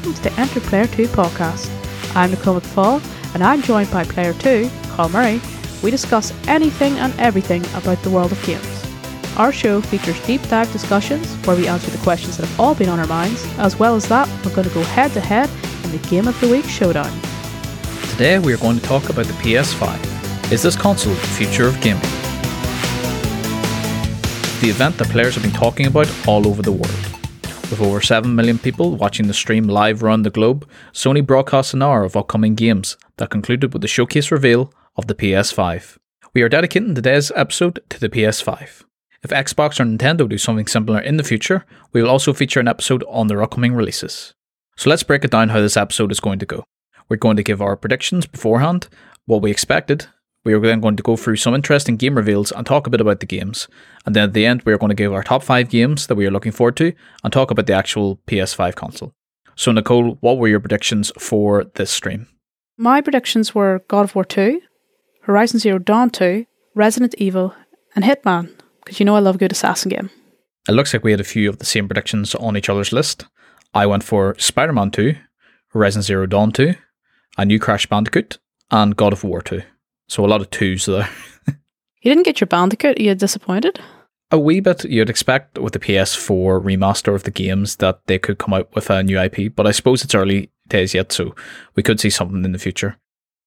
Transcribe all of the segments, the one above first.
welcome to the Enter Player 2 podcast. I'm Nicole McFall, and I'm joined by Player 2, Carl Murray. We discuss anything and everything about the world of games. Our show features deep dive discussions where we answer the questions that have all been on our minds. As well as that, we're going to go head to head in the Game of the Week showdown. Today we are going to talk about the PS5. Is this console the future of gaming? The event that players have been talking about all over the world. With over 7 million people watching the stream live around the globe, Sony broadcast an hour of upcoming games that concluded with the showcase reveal of the PS5. We are dedicating today's episode to the PS5. If Xbox or Nintendo do something similar in the future, we will also feature an episode on their upcoming releases. So let's break it down how this episode is going to go. We're going to give our predictions beforehand, what we expected. We are then going to go through some interesting game reveals and talk a bit about the games. And then at the end, we are going to give our top five games that we are looking forward to and talk about the actual PS5 console. So, Nicole, what were your predictions for this stream? My predictions were God of War 2, Horizon Zero Dawn 2, Resident Evil, and Hitman, because you know I love a good assassin game. It looks like we had a few of the same predictions on each other's list. I went for Spider Man 2, Horizon Zero Dawn 2, a new Crash Bandicoot, and God of War 2. So a lot of twos there. You didn't get your Bandicoot, are you disappointed? a wee bit you'd expect with the PS4 remaster of the games that they could come out with a new IP, but I suppose it's early days yet, so we could see something in the future.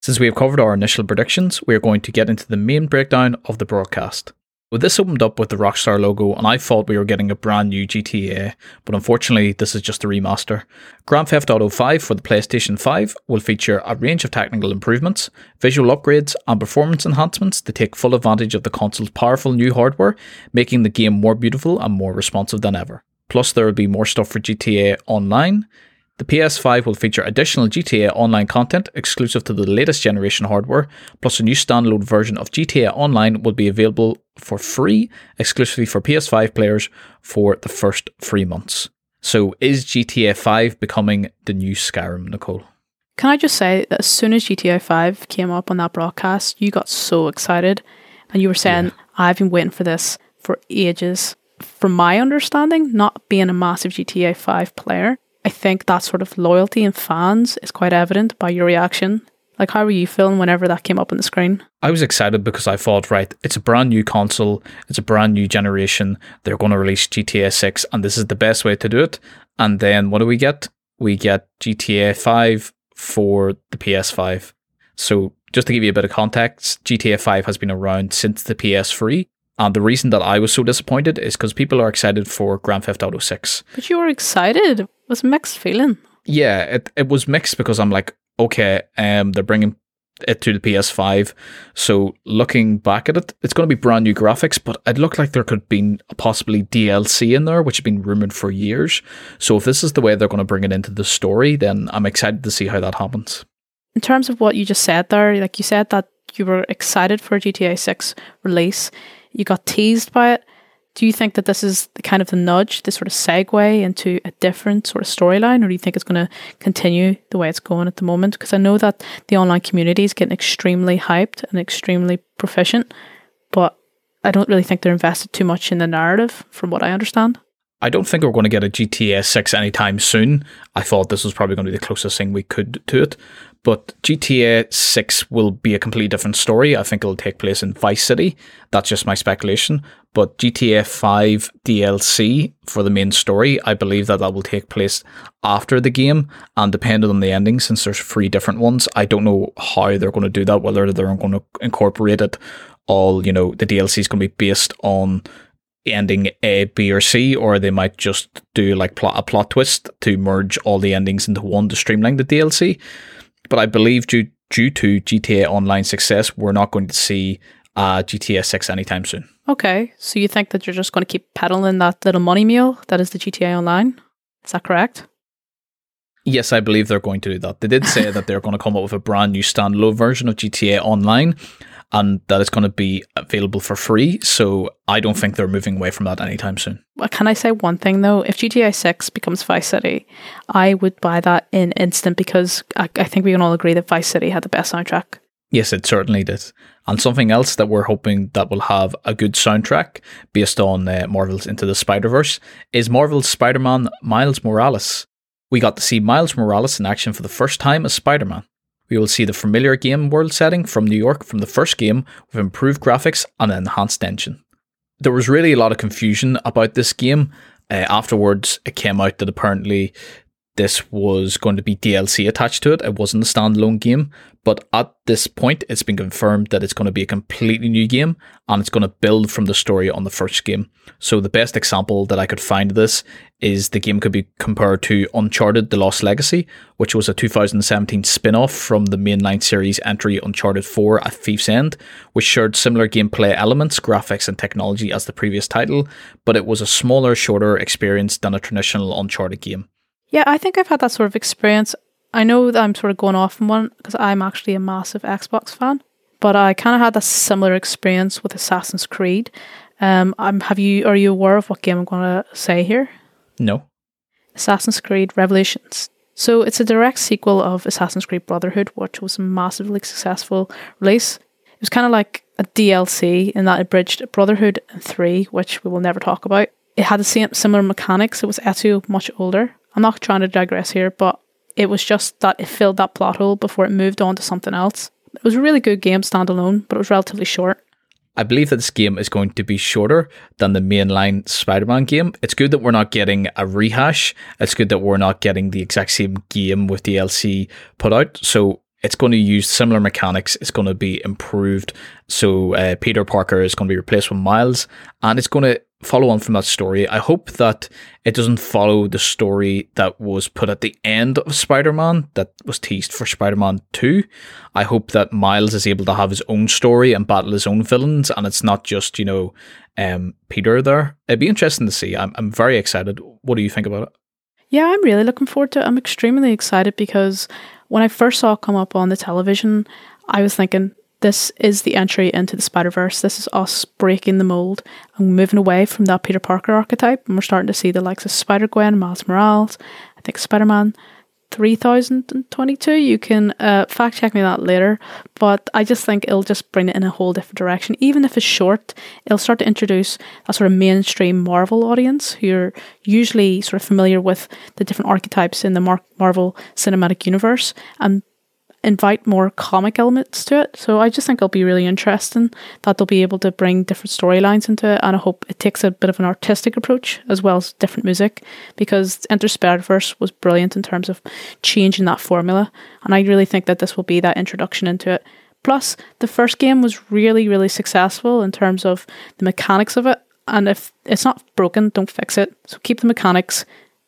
Since we have covered our initial predictions, we are going to get into the main breakdown of the broadcast. Well, this opened up with the Rockstar logo, and I thought we were getting a brand new GTA, but unfortunately, this is just a remaster. Grand Theft Auto 5 for the PlayStation 5 will feature a range of technical improvements, visual upgrades, and performance enhancements to take full advantage of the console's powerful new hardware, making the game more beautiful and more responsive than ever. Plus, there will be more stuff for GTA Online, the PS5 will feature additional GTA Online content exclusive to the latest generation hardware, plus a new standalone version of GTA Online will be available for free exclusively for PS5 players for the first three months. So, is GTA 5 becoming the new Skyrim, Nicole? Can I just say that as soon as GTA 5 came up on that broadcast, you got so excited and you were saying, I've been waiting for this for ages. From my understanding, not being a massive GTA 5 player, I think that sort of loyalty in fans is quite evident by your reaction. Like, how were you feeling whenever that came up on the screen? I was excited because I thought, right, it's a brand new console, it's a brand new generation. They're going to release GTA 6, and this is the best way to do it. And then what do we get? We get GTA 5 for the PS5. So, just to give you a bit of context, GTA 5 has been around since the PS3. And the reason that I was so disappointed is because people are excited for Grand Theft Auto 6. But you were excited. It was a mixed feeling. Yeah, it, it was mixed because I'm like, okay, um, they're bringing it to the PS5. So looking back at it, it's going to be brand new graphics, but it looked like there could be possibly DLC in there, which had been rumored for years. So if this is the way they're going to bring it into the story, then I'm excited to see how that happens. In terms of what you just said there, like you said that you were excited for a GTA 6 release, you got teased by it. Do you think that this is the kind of the nudge, this sort of segue into a different sort of storyline, or do you think it's going to continue the way it's going at the moment? Because I know that the online community is getting extremely hyped and extremely proficient, but I don't really think they're invested too much in the narrative, from what I understand. I don't think we're going to get a GTA 6 anytime soon. I thought this was probably going to be the closest thing we could to it. But GTA 6 will be a completely different story. I think it'll take place in Vice City. That's just my speculation. But GTA 5 DLC for the main story, I believe that that will take place after the game and depending on the ending, since there's three different ones, I don't know how they're going to do that, whether they're going to incorporate it all, you know, the DLC is going to be based on ending A, B, or C, or they might just do like plot, a plot twist to merge all the endings into one to streamline the DLC. But I believe due due to GTA Online success, we're not going to see uh, GTA 6 anytime soon. Okay, so you think that you're just going to keep peddling that little money meal that is the GTA Online? Is that correct? Yes, I believe they're going to do that. They did say that they're going to come up with a brand new standalone version of GTA Online and that it's going to be available for free. So I don't think they're moving away from that anytime soon. Well, can I say one thing though? If GTA 6 becomes Vice City, I would buy that in instant because I, I think we can all agree that Vice City had the best soundtrack. Yes, it certainly did. And something else that we're hoping that will have a good soundtrack based on uh, Marvel's Into the Spider Verse is Marvel's Spider Man Miles Morales. we got to see Miles Morales in action for the first time as Spider Man. We will see the familiar game world setting from New York from the first game with improved graphics and an enhanced engine. There was really a lot of confusion about this game. Uh, afterwards, it came out that apparently this was going to be DLC attached to it. It wasn't a standalone game, but at this point, it's been confirmed that it's going to be a completely new game and it's going to build from the story on the first game. So, the best example that I could find of this is the game could be compared to Uncharted The Lost Legacy, which was a 2017 spin off from the mainline series entry Uncharted 4 at Thief's End, which shared similar gameplay elements, graphics, and technology as the previous title, but it was a smaller, shorter experience than a traditional Uncharted game. Yeah, I think I've had that sort of experience. I know that I'm sort of going off on one because I'm actually a massive Xbox fan, but I kind of had a similar experience with Assassin's Creed. Um, I'm have you are you aware of what game I'm going to say here? No. Assassin's Creed Revelations. So it's a direct sequel of Assassin's Creed Brotherhood, which was a massively successful release. It was kind of like a DLC in that it bridged Brotherhood and 3, which we will never talk about. It had the same similar mechanics. It was Ezio much older, I'm not trying to digress here, but it was just that it filled that plot hole before it moved on to something else. It was a really good game standalone, but it was relatively short. I believe that this game is going to be shorter than the mainline Spider Man game. It's good that we're not getting a rehash. It's good that we're not getting the exact same game with the DLC put out. So it's going to use similar mechanics. It's going to be improved. So uh, Peter Parker is going to be replaced with Miles, and it's going to follow on from that story. I hope that it doesn't follow the story that was put at the end of Spider Man that was teased for Spider Man 2. I hope that Miles is able to have his own story and battle his own villains, and it's not just, you know, um, Peter there. It'd be interesting to see. I'm, I'm very excited. What do you think about it? Yeah, I'm really looking forward to it. I'm extremely excited because when I first saw it come up on the television, I was thinking, this is the entry into the Spider Verse. This is us breaking the mold and moving away from that Peter Parker archetype. And we're starting to see the likes of Spider Gwen, Miles Morales, I think Spider Man 3022. You can uh, fact check me that later. But I just think it'll just bring it in a whole different direction. Even if it's short, it'll start to introduce a sort of mainstream Marvel audience who are usually sort of familiar with the different archetypes in the Mar- Marvel cinematic universe and invite more comic elements to it. So I just think it'll be really interesting that they'll be able to bring different storylines into it. And I hope it takes a bit of an artistic approach as well as different music because Enter Spider-Verse was brilliant in terms of changing that formula. And I really think that this will be that introduction into it. Plus, the first game was really, really successful in terms of the mechanics of it. And if it's not broken, don't fix it. So keep the mechanics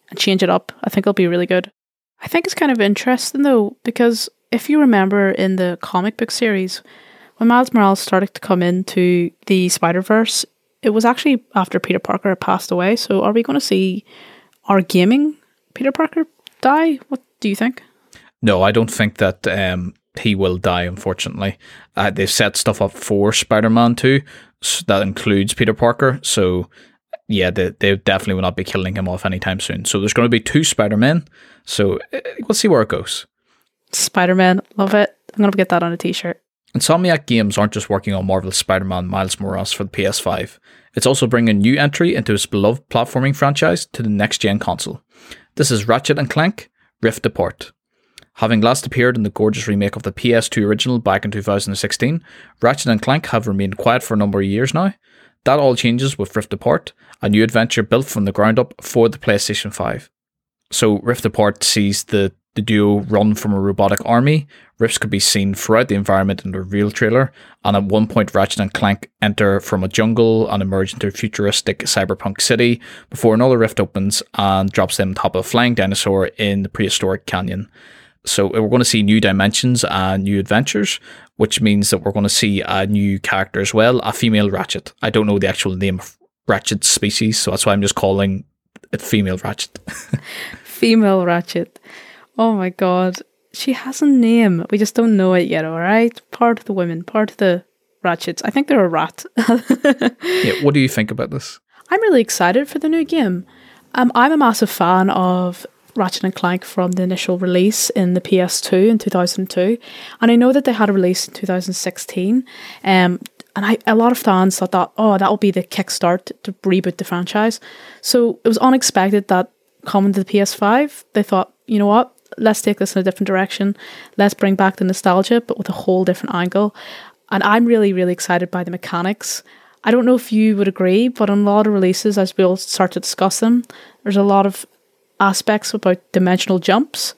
and change it up. I think it'll be really good. I think it's kind of interesting though, because if you remember in the comic book series, when Miles Morales started to come into the Spider Verse, it was actually after Peter Parker had passed away. So are we going to see our gaming Peter Parker die? What do you think? No, I don't think that um, he will die, unfortunately. Uh, they've set stuff up for Spider Man 2 so that includes Peter Parker. So, yeah, they, they definitely will not be killing him off anytime soon. So, there's going to be two Spider Men. So, uh, we'll see where it goes. Spider Man, love it. I'm going to get that on a t shirt. Insomniac Games aren't just working on Marvel's Spider Man Miles Morales for the PS5, it's also bringing a new entry into its beloved platforming franchise to the next gen console. This is Ratchet and Clank Rift Apart. Having last appeared in the gorgeous remake of the PS2 original back in 2016, Ratchet and Clank have remained quiet for a number of years now. That all changes with Rift Apart, a new adventure built from the ground up for the PlayStation 5. So, Rift Apart sees the the duo run from a robotic army. Rifts could be seen throughout the environment in the real trailer, and at one point, Ratchet and Clank enter from a jungle and emerge into a futuristic cyberpunk city before another rift opens and drops them on top of a flying dinosaur in the prehistoric canyon. So uh, we're going to see new dimensions and new adventures, which means that we're going to see a new character as well, a female Ratchet. I don't know the actual name of Ratchet species, so that's why I'm just calling it female Ratchet. female Ratchet. Oh my god. She has a name. We just don't know it yet, alright? Part of the women, part of the ratchets. I think they're a rat. yeah, what do you think about this? I'm really excited for the new game. Um, I'm a massive fan of Ratchet and Clank from the initial release in the PS2 in 2002, and I know that they had a release in 2016. Um, and I, a lot of fans thought that, oh, that will be the kickstart to reboot the franchise. So it was unexpected that coming to the PS5, they thought, you know what? Let's take this in a different direction. Let's bring back the nostalgia, but with a whole different angle. And I'm really, really excited by the mechanics. I don't know if you would agree, but on a lot of releases, as we'll start to discuss them, there's a lot of aspects about dimensional jumps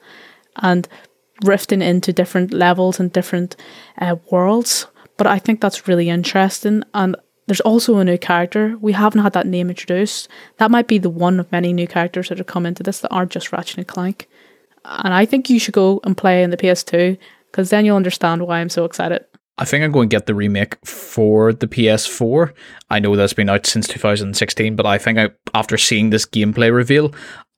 and rifting into different levels and different uh, worlds. But I think that's really interesting. And there's also a new character. We haven't had that name introduced. That might be the one of many new characters that have come into this that aren't just Ratchet and Clank. And I think you should go and play in the PS2 because then you'll understand why I'm so excited. I think I'm going to get the remake for the PS4. I know that's been out since 2016, but I think I, after seeing this gameplay reveal,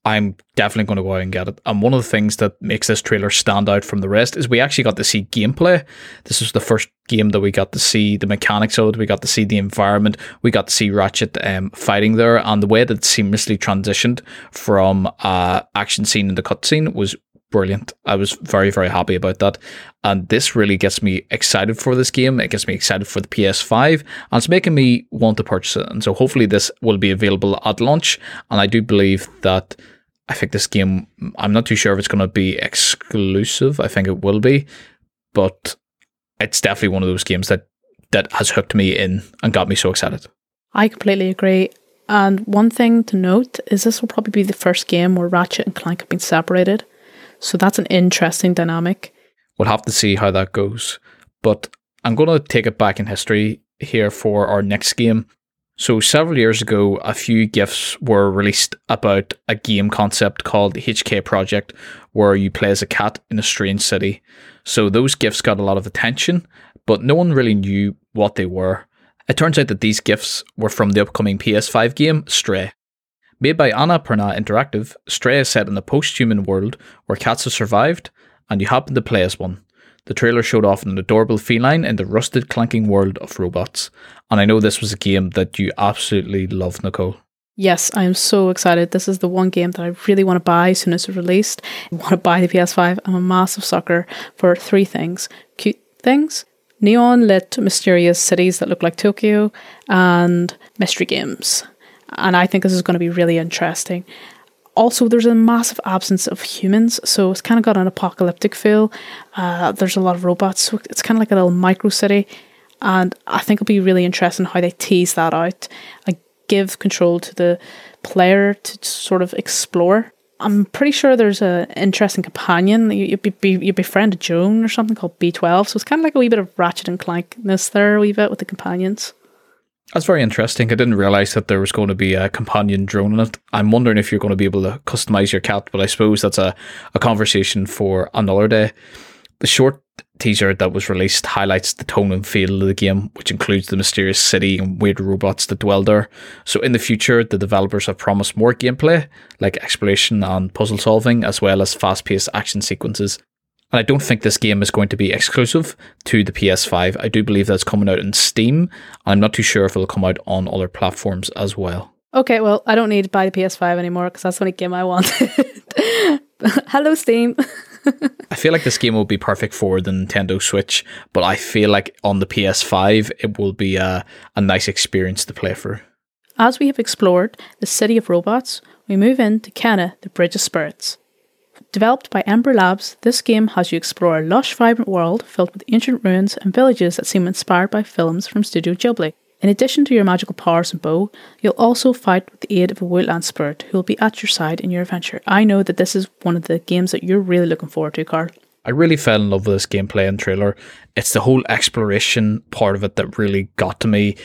I'm definitely going to go out and get it. And one of the things that makes this trailer stand out from the rest is we actually got to see gameplay. This was the first game that we got to see the mechanics of it. We got to see the environment. We got to see Ratchet um, fighting there, and the way that seamlessly transitioned from uh, action scene into cutscene was brilliant. I was very, very happy about that. And this really gets me excited for this game. It gets me excited for the PS5 and it's making me want to purchase it. And so hopefully this will be available at launch. And I do believe that I think this game, I'm not too sure if it's going to be exclusive. I think it will be, but it's definitely one of those games that, that has hooked me in and got me so excited. I completely agree. And one thing to note is this will probably be the first game where Ratchet and Clank have been separated. So that's an interesting dynamic. We'll have to see how that goes. But I'm going to take it back in history here for our next game. So, several years ago, a few GIFs were released about a game concept called HK Project, where you play as a cat in a strange city. So, those GIFs got a lot of attention, but no one really knew what they were. It turns out that these GIFs were from the upcoming PS5 game, Stray. Made by Annapurna Interactive, Stray is set in a post human world where cats have survived, and you happen to play as one. The trailer showed off an adorable feline in the rusted, clanking world of robots, and I know this was a game that you absolutely love, Nicole. Yes, I am so excited. This is the one game that I really want to buy as soon as it's released. I want to buy the PS5. I'm a massive sucker for three things cute things, neon lit, mysterious cities that look like Tokyo, and mystery games and I think this is going to be really interesting. Also, there's a massive absence of humans, so it's kind of got an apocalyptic feel. Uh, there's a lot of robots, so it's kind of like a little micro city, and I think it'll be really interesting how they tease that out and give control to the player to sort of explore. I'm pretty sure there's an interesting companion. You, you, be, you befriend a Joan or something called B12, so it's kind of like a wee bit of Ratchet and Clankness there, a wee bit with the companions. That's very interesting. I didn't realize that there was going to be a companion drone in it. I'm wondering if you're going to be able to customize your cat, but I suppose that's a, a conversation for another day. The short teaser that was released highlights the tone and feel of the game, which includes the mysterious city and weird robots that dwell there. So, in the future, the developers have promised more gameplay, like exploration and puzzle solving, as well as fast paced action sequences. And I don't think this game is going to be exclusive to the PS5. I do believe that's coming out in Steam. I'm not too sure if it'll come out on other platforms as well. Okay, well, I don't need to buy the PS5 anymore because that's the only game I want. Hello, Steam. I feel like this game will be perfect for the Nintendo Switch, but I feel like on the PS5 it will be a, a nice experience to play through. As we have explored the city of robots, we move into Kena, the Bridge of Spirits. Developed by Ember Labs, this game has you explore a lush, vibrant world filled with ancient ruins and villages that seem inspired by films from Studio Ghibli. In addition to your magical powers and bow, you'll also fight with the aid of a woodland spirit who will be at your side in your adventure. I know that this is one of the games that you're really looking forward to, Carl. I really fell in love with this gameplay and trailer. It's the whole exploration part of it that really got to me.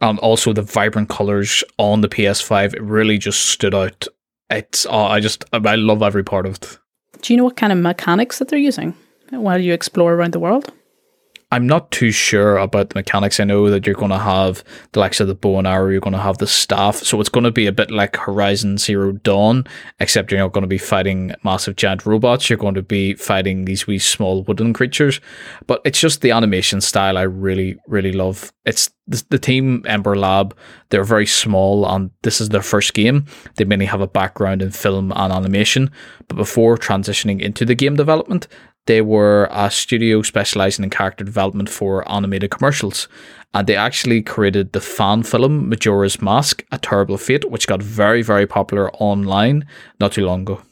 And also the vibrant colours on the PS5, it really just stood out it's oh, I just I love every part of it. Do you know what kind of mechanics that they're using while you explore around the world? I'm not too sure about the mechanics. I know that you're going to have the likes of the bow and arrow, you're going to have the staff. So it's going to be a bit like Horizon Zero Dawn, except you're not going to be fighting massive giant robots. You're going to be fighting these wee small wooden creatures. But it's just the animation style I really, really love. It's the, team Ember Lab, they're very small and this is their first game. They mainly have a background in film and animation. But before transitioning into the game development, they were a studio specializing in character development for animated commercials. And they actually created the fan film Majora's Mask, A Terrible Fate, which got very, very popular online not too long ago.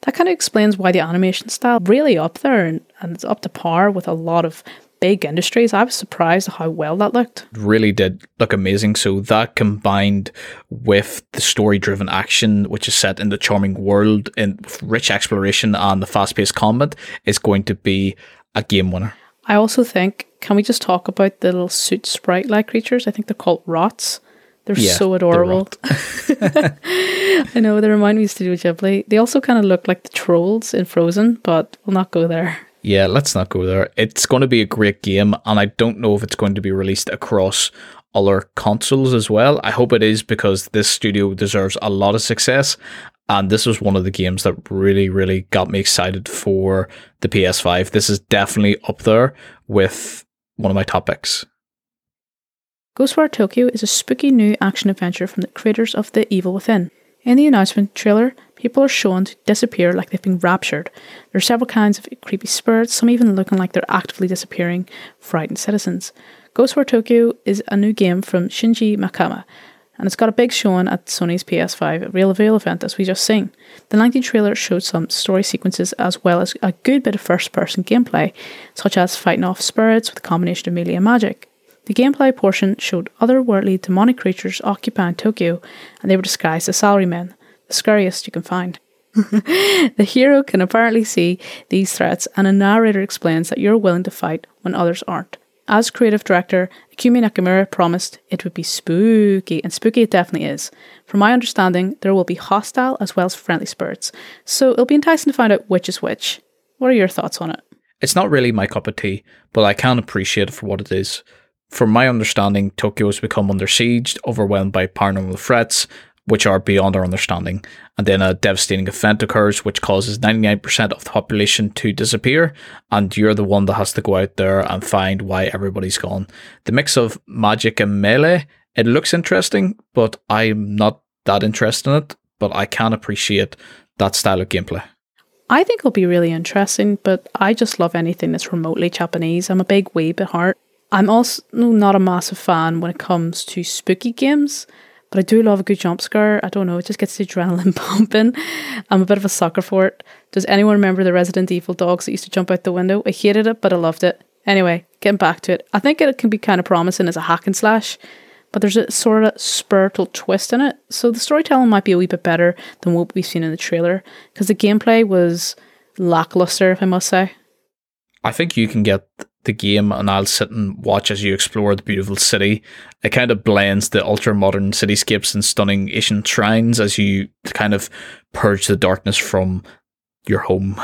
That kind of explains why the animation style really up there and, and it's up to par with a lot of big industries. I was surprised how well that looked. really did look amazing. So that combined with the story-driven action, which is set in the charming world and rich exploration and the fast-paced combat, is going to be a game winner. I also think, can we just talk about the little suit sprite like creatures? I think they're called rots. They're Yeah, so they're adorable. I know, they remind me of Studio Ghibli. They also kind of look like the trolls in Frozen, but we'll not go there. Yeah, let's not go there. It's going to be a great game, and I don't know if it's going to be released across other consoles as well. I hope it is because this studio deserves a lot of success. And this was one of the games that really, really got me excited for the PS5. This is definitely up there with one of my top picks. Ghostwire Tokyo is a spooky new action adventure from the creators of The Evil Within. In the announcement trailer, people are shown to disappear like they've been raptured. There are several kinds of creepy spirits, some even looking like they're actively disappearing frightened citizens. Ghostwire Tokyo is a new game from Shinji Mikami, and it's got a big showing at Sony's PS5 Reveal event, as we just seen. The lengthy trailer showed some story sequences as well as a good bit of first person gameplay, such as fighting off spirits with a combination of melee and magic. The gameplay portion showed otherworldly demonic creatures occupying Tokyo, and they were disguised as salarymen, scariest you can find. the hero can apparently see these threats, and a narrator explains that you're willing to fight when others aren't. As creative director, Ikumi Nakamura promised it would be spooky, and spooky it definitely is. From my understanding, there will be hostile as well as friendly spirits, so it'll be enticing to find out which is which. What are your thoughts on it? It's not really my cup of tea, but I can appreciate it for what it is. From my understanding, Tokyo has become under siege, overwhelmed by paranormal threats, which are beyond our understanding. And then a devastating event occurs, which causes 99% of the population to disappear. And you're the one that has to go out there and find why everybody's gone. The mix of magic and melee, it looks interesting, but I'm not that interested in it. But I can appreciate that style of gameplay. I think it'll be really interesting, but I just love anything that's remotely Japanese. I'm a big weeb at heart. I'm also not a massive fan when it comes to spooky games, but I do love a good jump scare. I don't know, it just gets the adrenaline pumping. I'm a bit of a sucker for it. Does anyone remember the Resident Evil dogs that used to jump out the window? I hated it, but I loved it. Anyway, getting back to it, I think it can be kind of promising as a hack and slash, but there's a sort of spiritual twist in it. So the storytelling might be a wee bit better than what we've seen in the trailer, because the gameplay was lackluster, if I must say. I think you can get the game and I'll sit and watch as you explore the beautiful city. It kind of blends the ultra modern cityscapes and stunning ancient shrines as you kind of purge the darkness from your home.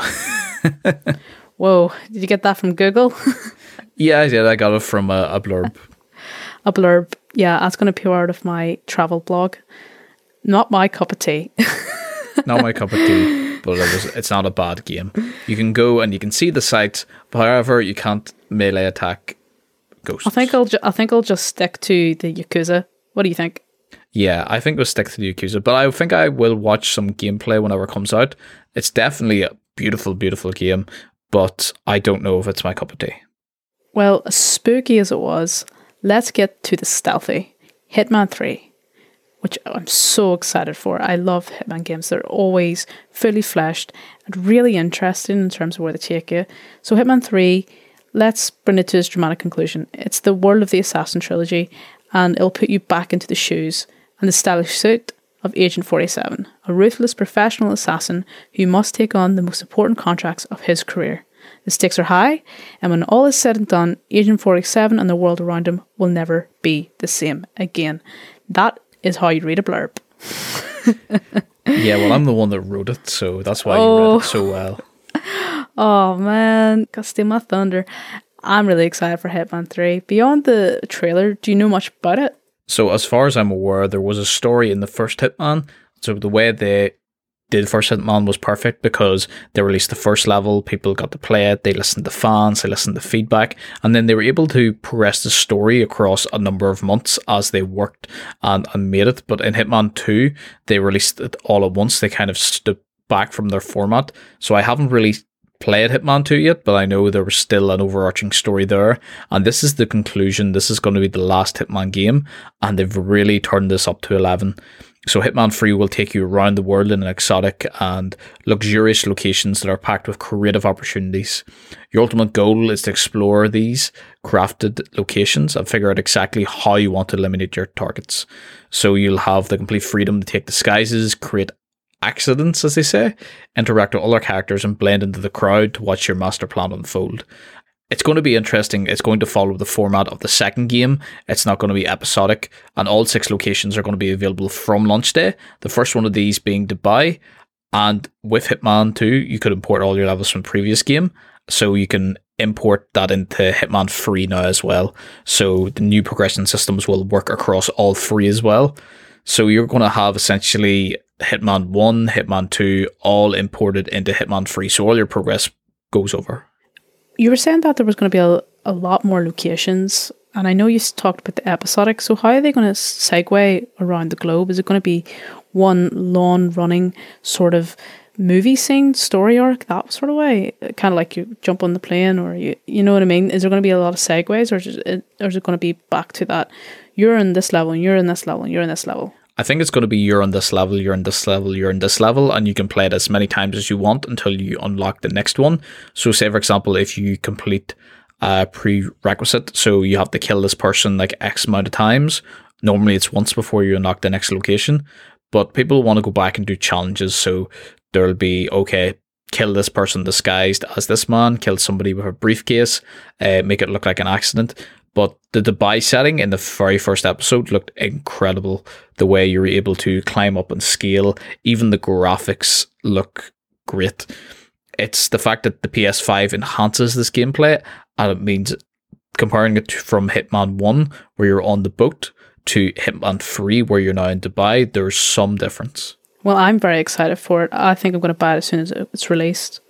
Whoa, did you get that from Google? yeah, yeah, I got it from a, a blurb. a blurb. Yeah, that's going to be out of my travel blog. Not my cup of tea. not my cup of tea, but it was, it's not a bad game. You can go and you can see the sights, but however, you can't melee attack ghosts. I think I'll ju- I think I'll just stick to the Yakuza. What do you think? Yeah, I think we'll stick to the Yakuza, but I think I will watch some gameplay whenever it comes out. It's definitely a beautiful, beautiful game, but I don't know if it's my cup of tea. Well, as spooky as it was, let's get to the stealthy Hitman 3, which I'm so excited for. I love Hitman games. They're always fully fleshed and really interesting in terms of where they take you. So, Hitman 3, let's bring it to its dramatic conclusion. It's the world of the Assassin trilogy, and it'll put you back into the shoes and the stylish suit of Agent 47, a ruthless professional assassin who must take on the most important contracts of his career. The stakes are high, and when all is said and done, Agent 47 and the world around him will never be the same again. That is how you read a blurb. yeah, well, I'm the one that wrote it, so that's why Oh. you read it so oh. well. Oh man, got steal my thunder. I'm really excited for Hitman 3. Beyond the trailer, do you know much about it? So, as far as I'm aware, there was a story in the first Hitman. So, the way they did first Hitman was perfect because they released the first level, people got to play it, they listened to fans, they listened to feedback, and then they were able to progress the story across a number of months as they worked and, and made it. But in Hitman 2, they released it all at once. They kind of stood back from their format. So, I haven't really played Hitman 2 yet, but I know there was still an overarching story there. And this is the conclusion. This is going to be the last Hitman game, and they've really turned this up to 11. So Hitman 3 will take you around the world in an exotic and luxurious locations that are packed with creative opportunities. Your ultimate goal is to explore these crafted locations and figure out exactly how you want to eliminate your targets. So you'll have the complete freedom to take disguises, create accidents, as they say, interact with other characters, and blend into the crowd to watch your master plan unfold it's going to be interesting. It's going to follow the format of the second game. It's not going to be episodic, and all six locations are going to be available from launch day. The first one of these being Dubai, and with Hitman 2, you could import all your levels from previous game, so you can import that into Hitman 3 now as well. So the new progression systems will work across all three as well. So you're going to have essentially Hitman 1, Hitman 2, all imported into Hitman 3. So all your progress goes over you were saying that there was going to be a, a lot more locations, and I know you talked about the episodic. So how are they going to segue around the globe? Is it going to be one long running sort of movie scene, story arc, that sort of way? Kind of like you jump on the plane, or you you know what I mean? Is there going to be a lot of segues, or is it, or is it going to be back to that? You're in this level, and you're in this level, and you're in this level. I think it's going to be you're on this level, you're on this level, you're on this level, and you can play it as many times as you want until you unlock the next one. So, say for example, if you complete a prerequisite, so you have to kill this person like X amount of times. Normally, it's once before you unlock the next location, but people want to go back and do challenges. So there'll be okay, kill this person disguised as this man, kill somebody with a briefcase, uh, make it look like an accident. But the Dubai setting in the very first episode looked incredible. The way you were able to climb up and scale, even the graphics look great. It's the fact that the PS5 enhances this gameplay, and it means comparing it from Hitman 1, where you're on the boat, to Hitman 3, where you're now in Dubai, there's some difference. Well, I'm very excited for it. I think I'm going to buy it as soon as it's released.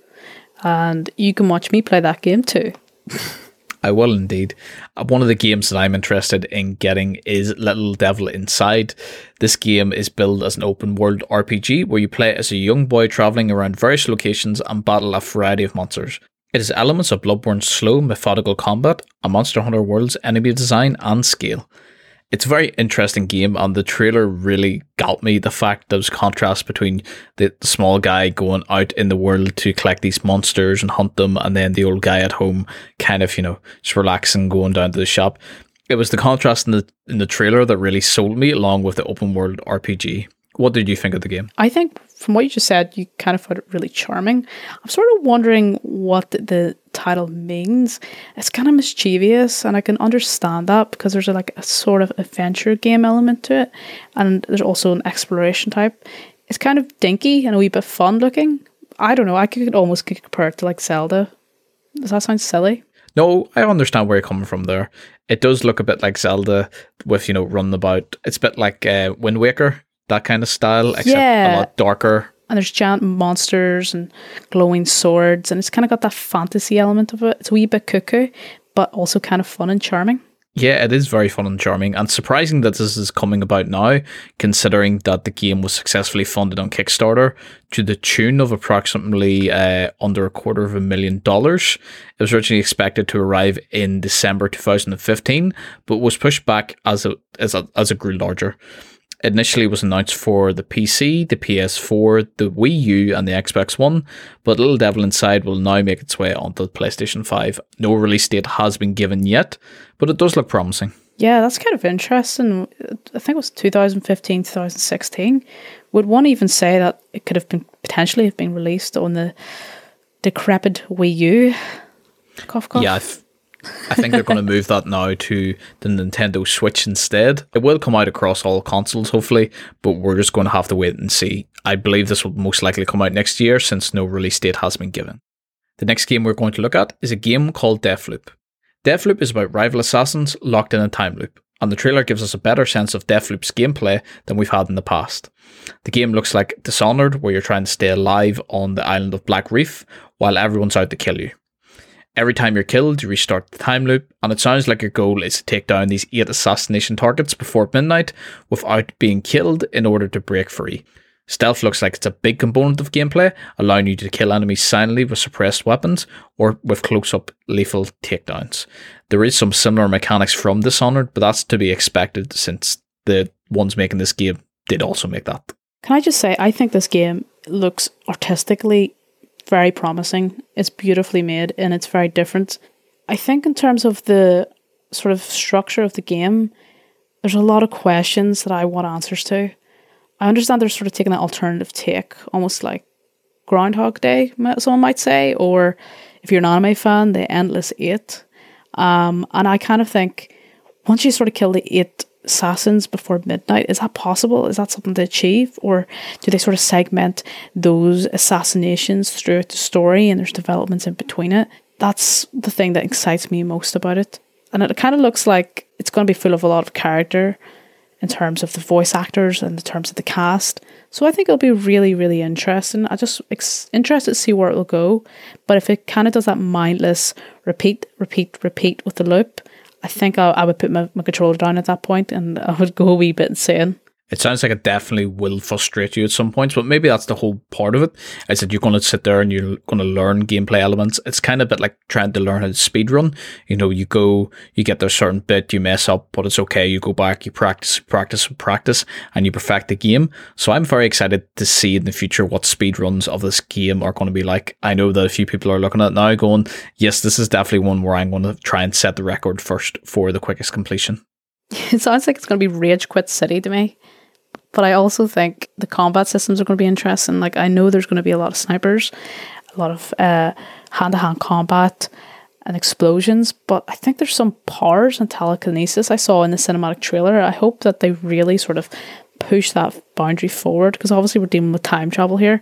And you can watch me play that game too. I will indeed. Uh, one of the games that I'm interested in getting is Little Devil Inside. This game is billed as an open world RPG where you play as a young boy traveling around various locations and battle a variety of monsters. It has elements of Bloodborne's slow, methodical combat, a Monster Hunter World's enemy design, and scale it's a very interesting game, and the trailer really got me. The fact there's contrast between the, the small guy going out in the world to collect these monsters and hunt them, and then the old guy at home, kind of you know just relaxing, going down to the shop. It was the contrast in the in the trailer that really sold me, along with the open world RPG. What did you think of the game? I think from what you just said, you kind of found it really charming. I'm sort of wondering what the, the title means. It's kind of mischievous, and I can understand that because there's a, like a sort of adventure game element to it, and there's also an exploration type. It's kind of dinky and a wee bit fun looking. I don't know. I could almost compare it to like Zelda. Does that sound silly? No, I understand where you're coming from there. It does look a bit like Zelda with, you know, run about. It's a bit like uh, Wind Waker that kind of style, except yeah. a lot darker. And there's giant monsters and glowing swords, and it's kind of got that fantasy element of it. It's a wee bit cuckoo, but also kind of fun and charming. Yeah, it is very fun and charming, and surprising that this is coming about now, considering that the game was successfully funded on Kickstarter to the tune of approximately uh, under a quarter of a million dollars. It was originally expected to arrive in December 2015, but was pushed back as it as it, as it grew larger initially was announced for the PC, the PS4, the Wii U, and the Xbox One, but Little Devil Inside will now make its way onto the PlayStation 5. No release date has been given yet, but it does look promising. Yeah, that's kind of interesting. I think it was 2015, 2016. Would one even say that it could have been potentially have been released on the decrepit Wii U? Cough, cough. Yeah, I think they're going to move that now to the Nintendo Switch instead. It will come out across all consoles, hopefully, but we're just going to have to wait and see. I believe this will most likely come out next year since no release date has been given. The next game we're going to look at is a game called Deathloop. Deathloop is about rival assassins locked in a time loop, and the trailer gives us a better sense of Deathloop's gameplay than we've had in the past. The game looks like Dishonored, where you're trying to stay alive on the island of Blackreef while everyone's out to kill you. Every time you're killed, you restart the time loop, and it sounds like your goal is to take down these eight assassination targets before midnight without being killed in order to break free. Stealth looks like it's a big component of gameplay, allowing you to kill enemies silently with suppressed weapons or with close up lethal takedowns. There is some similar mechanics from Dishonored, but that's to be expected since the ones making this game did also make that. Can I just say, I think this game looks artistically very promising. It's beautifully made and it's very different. I think, in terms of the sort of structure of the game, there's a lot of questions that I want answers to. I understand they're sort of taking an alternative take, almost like Groundhog Day, someone might say, or if you're an anime fan, the Endless Eight. Um, and I kind of think once you sort of kill the eight assassins before midnight, is that possible? Is that something to achieve? Or do they sort of segment those assassinations throughout the story and there's developments in between it? That's the thing that excites me most about it. And it kind of looks like it's going to be full of a lot of character in terms of the voice actors and the terms of the cast. So I think it'll be really, really interesting. I just ex- interested to see where it'll go. But if it kind of does that mindless repeat, repeat, repeat with the loop, I think I, I would put my, my controller down at that point and I would go a wee bit insane. It sounds like it definitely will frustrate you at some points, but maybe that's the whole part of it. Is that you're going to sit there and you're going to learn gameplay elements. It's kind of a bit like trying to learn how to speed run. You know, you go, you get there certain bit, you mess up, but it's okay. You go back, you practice, practice, practice, and you perfect the game. So I'm very excited to see in the future what speed runs of this game are going to be like. I know that a few people are looking at now going, yes, this is definitely one where I'm going to try and set the record first for the quickest completion. It sounds like it's going to be Rage Quit City to me. But I also think the combat systems are going to be interesting. Like I know there's going to be a lot of snipers, a lot of hand to hand combat and explosions, but I think there's some powers and telekinesis I saw in the cinematic trailer. I hope that they really sort of push that boundary forward because obviously we're dealing with time travel here.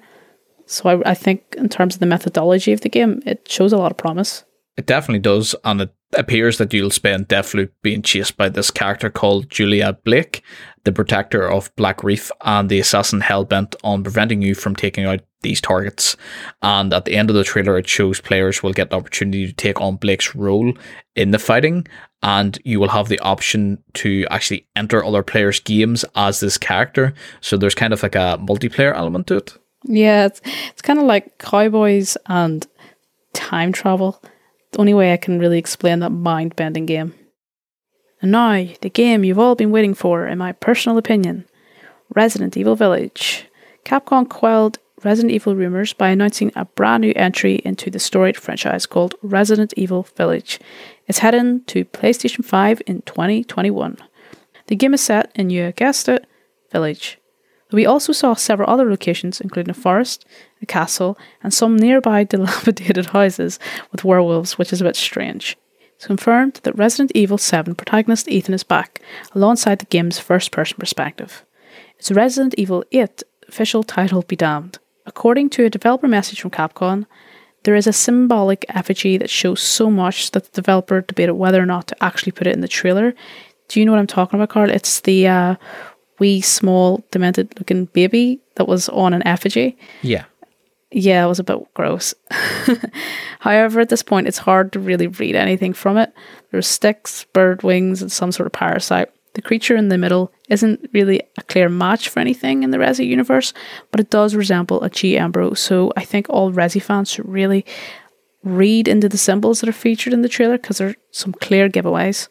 So I, I think in terms of the methodology of the game, it shows a lot of promise. It definitely does, and it appears that you'll spend Deathloop being chased by this character called Julia Blake, the protector of Blackreef and the assassin hellbent on preventing you from taking out these targets. And at the end of the trailer, it shows players will get the opportunity to take on Blake's role in the fighting, and you will have the option to actually enter other players' games as this character. So there's kind of like a multiplayer element to it. Yeah, it's, it's kind of like cowboys and time travel the only way I can really explain that mind bending game. And now, the game you've all been waiting for, in my personal opinion Resident Evil Village. Capcom quelled Resident Evil rumors by announcing a brand new entry into the storied franchise called Resident Evil Village. It's heading to PlayStation 5 in 2021. The game is set in, you guessed it, Village. We also saw several other locations, including a forest, a castle, and some nearby dilapidated houses with werewolves, which is a bit strange. Confirmed that Resident Evil 7 protagonist Ethan is back, alongside the game's first person perspective. It's Resident Evil 8 official title be damned. According to a developer message from Capcom, there is a symbolic effigy that shows so much that the developer debated whether or not to actually put it in the trailer. Do you know what I'm talking about, Carl? It's the uh, wee, small, demented looking baby that was on an effigy. Yeah. Yeah, it was a bit gross. However, at this point, it's hard to really read anything from it. There's sticks, bird wings, and some sort of parasite. The creature in the middle isn't really a clear match for anything in the Resi universe, but it does resemble a G Embryo, so I think all Resi fans should really read into the symbols that are featured in the trailer because there are some clear giveaways.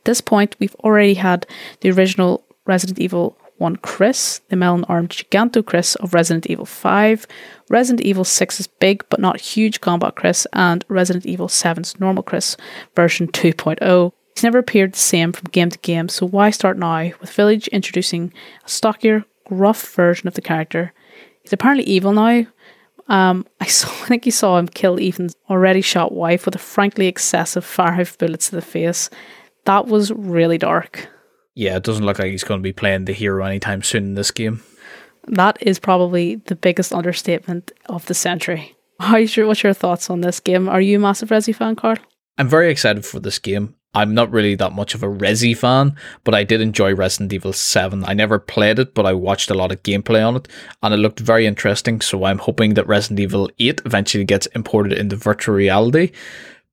At this point, we've already had the original Resident Evil 1 Chris, the melon armed Giganto Chris of Resident Evil 5, Resident Evil 6's big but not huge combat Chris, and Resident Evil 7's normal Chris version 2.0. He's never appeared the same from game to game, so why start now with Village introducing a stockier, gruff version of the character? He's apparently evil now. Um, I saw, I think you saw him kill Ethan's already shot wife with a frankly excessive five bullets to the face. That was really dark yeah, it doesn't look like he's going to be playing the hero anytime soon in this game. That is probably the biggest understatement of the century. How's your, what's your thoughts on this game? Are you a massive Resi fan, Carl? I'm very excited for this game. I'm not really that much of a Resi fan, but I did enjoy Resident Evil 7. I never played it, but I watched a lot of gameplay on it, and it looked very interesting. So I'm hoping that Resident Evil 8 eventually gets imported into virtual reality.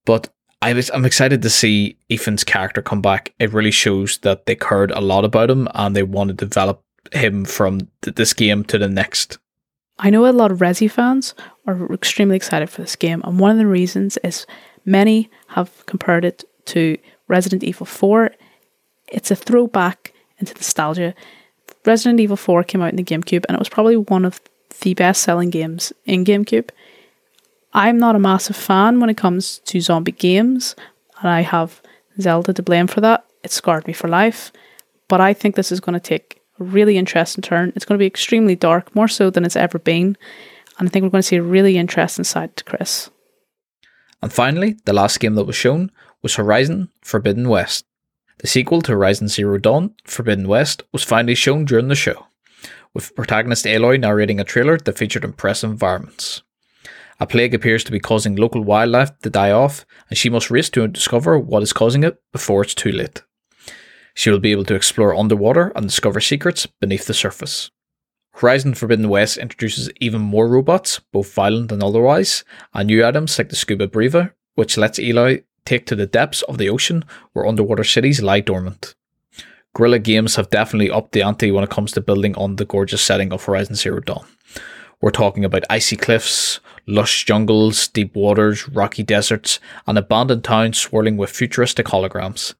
But I was I'm excited to see Ethan's character come back. It really shows that they cared a lot about him and they want to develop him from th- this game to the next. I know a lot of Resi fans are extremely excited for this game, and one of the reasons is many have compared it to Resident Evil 4. It's a throwback into nostalgia. Resident Evil 4 came out in the GameCube and it was probably one of the best selling games in GameCube. I'm not a massive fan when it comes to zombie games, and I have Zelda to blame for that. It scarred me for life. But I think this is going to take a really interesting turn. It's going to be extremely dark, more so than it's ever been. And I think we're going to see a really interesting side to Chris. And finally, the last game that was shown was Horizon Forbidden West. The sequel to Horizon Zero Dawn, Forbidden West, was finally shown during the show, with protagonist Aloy narrating a trailer that featured impressive environments. A plague appears to be causing local wildlife to die off, and she must race to discover what is causing it before it's too late. She will be able to explore underwater and discover secrets beneath the surface. Horizon Forbidden West introduces even more robots, both violent and otherwise, and new items like the Scuba Breva, which lets Aloy take to the depths of the ocean where underwater cities lie dormant. Guerrilla Games have definitely upped the ante when it comes to building on the gorgeous setting of Horizon Zero Dawn. We're talking about icy cliffs, lush jungles, deep waters, rocky deserts, and abandoned towns swirling with futuristic holograms.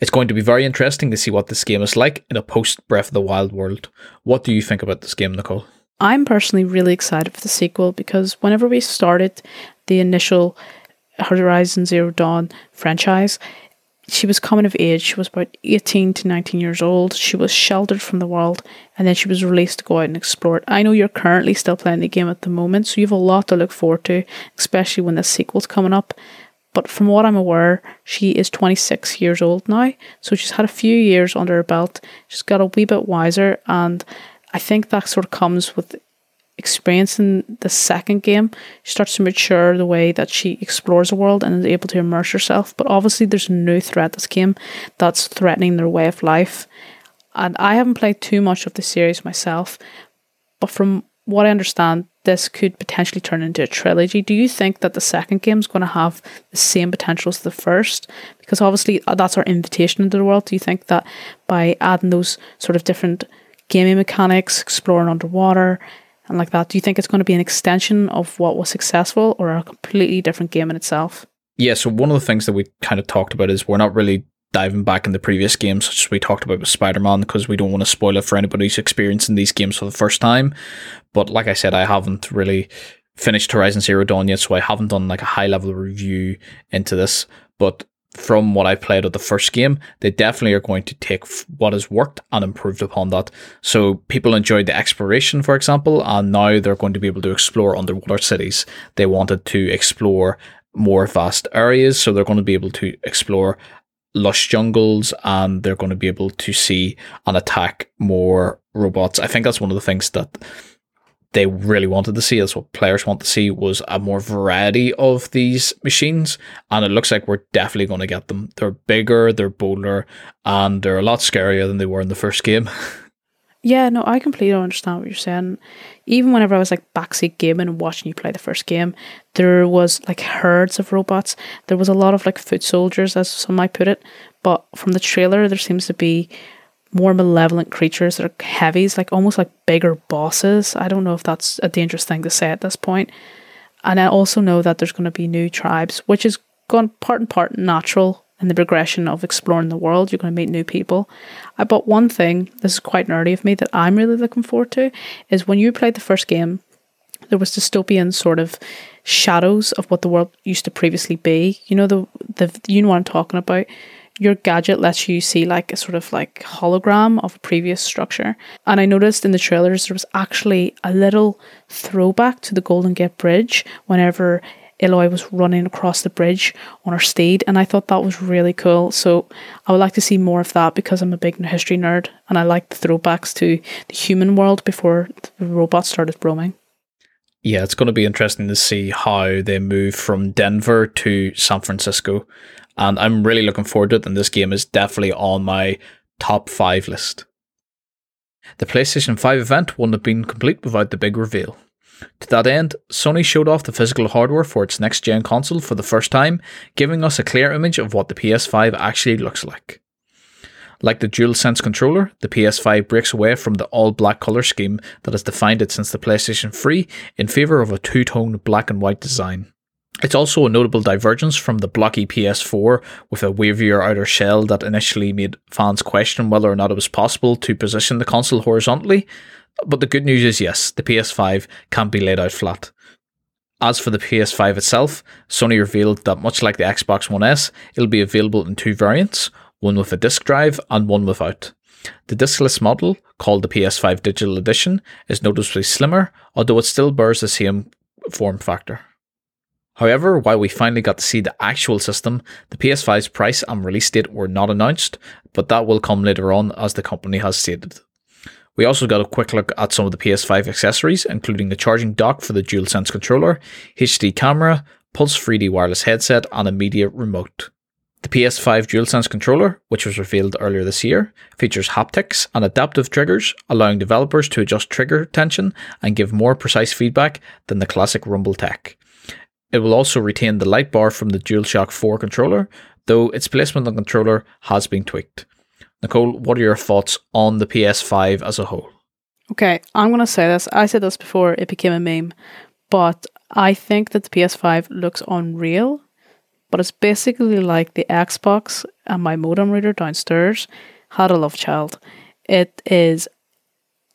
It's going to be very interesting to see what this game is like in a post Breath of the Wild world. What do you think about this game, Nicole? I'm personally really excited for the sequel because whenever we started the initial Horizon Zero Dawn franchise, she was coming of age. She was about 18 to 19 years old. She was sheltered from the world and then she was released to go out and explore it. I know you're currently still playing the game at the moment, so you have a lot to look forward to, especially when the sequel's coming up. But from what I'm aware, she is 26 years old now, so she's had a few years under her belt. She's got a wee bit wiser, and I think that sort of comes with experience in the second game, she starts to mature the way that she explores the world and is able to immerse herself. But obviously, there's a new threat that's came that's threatening their way of life. And I haven't played too much of the series myself, but from what I understand, this could potentially turn into a trilogy. Do you think that the second game is going to have the same potential as the first? Because obviously, uh, that's our invitation into the world. Do you think that by adding those sort of different gaming mechanics, exploring underwater, and like that. Do you think it's going to be an extension of what was successful or a completely different game in itself? Yeah, so one of the things that we kind of talked about is we're not really diving back in the previous games, such as we talked about with Spider Man, because we don't want to spoil it for anybody who's experiencing these games for the first time. But like I said, I haven't really finished Horizon Zero Dawn yet, so I haven't done like a high level review into this. But from what I played of the first game, they definitely are going to take what has worked and improved upon that. So people enjoyed the exploration, for example, and now they're going to be able to explore underwater cities. They wanted to explore more vast areas, so they're going to be able to explore lush jungles and they're going to be able to see and attack more robots. I think that's one of the things that they really wanted to see, that's what players want to see, was a more variety of these machines. And it looks like we're definitely going to get them. They're bigger, they're bolder, and they're a lot scarier than they were in the first game. Yeah, no, I completely understand what you're saying. Even whenever I was like backseat gaming and watching you play the first game, there was like herds of robots. There was a lot of like foot soldiers, as some might put it. But from the trailer, there seems to be more malevolent creatures that are heavies, like almost like bigger bosses. I don't know if that's a dangerous thing to say at this point. And I also know that there's going to be new tribes, which is going part and part natural in the progression of exploring the world. You're going to meet new people. But one thing, this is quite nerdy of me, that I'm really looking forward to is when you played the first game, there was dystopian sort of shadows of what the world used to previously be. You know the the you know what I'm talking about your gadget lets you see like a sort of like hologram of a previous structure. And I noticed in the trailers there was actually a little throwback to the Golden Gate Bridge whenever Aloy was running across the bridge on her steed, and I thought that was really cool. So I would like to see more of that because I'm a big history nerd and I like the throwbacks to the human world before the robots started roaming. Yeah, it's going to be interesting to see how they move from Denver to San Francisco and I'm really looking forward to it. And this game is definitely on my top five list. The PlayStation 5 event wouldn't have been complete without the big reveal. To that end, Sony showed off the physical hardware for its next gen console for the first time, giving us a clear image of what the PS5 actually looks like. Like the DualSense controller, the PS5 breaks away from the all black colour scheme that has defined it since the PlayStation 3 in favour of a two tone black and white design. It's also a notable divergence from the blocky PS4 with a wavier outer shell that initially made fans question whether or not it was possible to position the console horizontally. But the good news is yes, the PS5 can be laid out flat. As for the PS5 itself, Sony revealed that much like the Xbox One S, it'll be available in two variants, one with a disk drive and one without. The diskless model, called the PS5 Digital Edition, is noticeably slimmer, although it still bears the same form factor. However, while we finally got to see the actual system, the PS5's price and release date were not announced, but that will come later on as the company has stated. We also got a quick look at some of the PS5 accessories, including the charging dock for the DualSense controller, HD camera, Pulse 3D wireless headset, and a media remote. The PS5 DualSense controller, which was revealed earlier this year, features haptics and adaptive triggers, allowing developers to adjust trigger tension and give more precise feedback than the classic Rumble tech. It will also retain the light bar from the DualShock 4 controller, though its placement on the controller has been tweaked. Nicole, what are your thoughts on the PS5 as a whole? Okay, I'm going to say this. I said this before it became a meme, but I think that the PS5 looks unreal, but it's basically like the Xbox and my modem reader downstairs had a love child. It is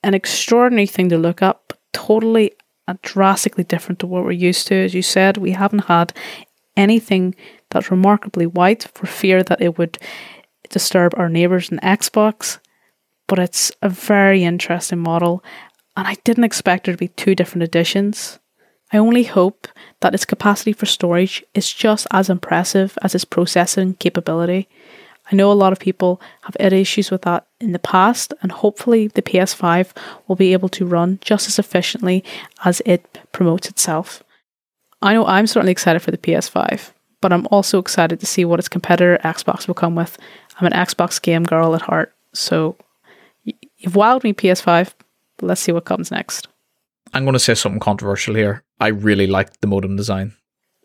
an extraordinary thing to look up, totally drastically different to what we're used to. As you said, we haven't had anything that's remarkably white for fear that it would disturb our neighbours in Xbox, but it's a very interesting model, and I didn't expect there to be two different editions. I only hope that its capacity for storage is just as impressive as its processing capability. I know a lot of people have had issues with that in the past, and hopefully the PS5 will be able to run just as efficiently as it promotes itself. I know I'm certainly excited for the PS5, but I'm also excited to see what its competitor Xbox will come with. I'm an Xbox game girl at heart, so you've wowed me, PS5. Let's see what comes next. I'm going to say something controversial here. I really like the modem design.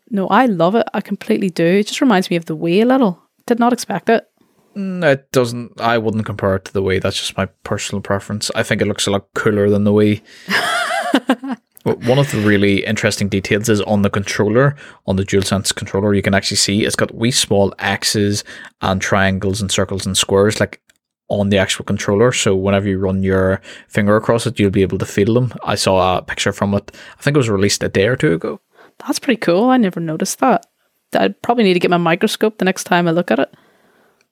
No, I love it. I completely do. It just reminds me of the Wii a little. Did not expect it. Mm, it doesn't. I wouldn't compare it to the Wii. That's just my personal preference. I think it looks a lot cooler than the Wii. One of the really interesting details is on the controller, on the DualSense controller, you can actually see it's got wee small X's and triangles and circles and squares like on the actual controller. So whenever you run your finger across it, you'll be able to feel them. I saw a picture from it. I think it was released a day or two ago. That's pretty cool. I never noticed that. I'd probably need to get my microscope the next time I look at it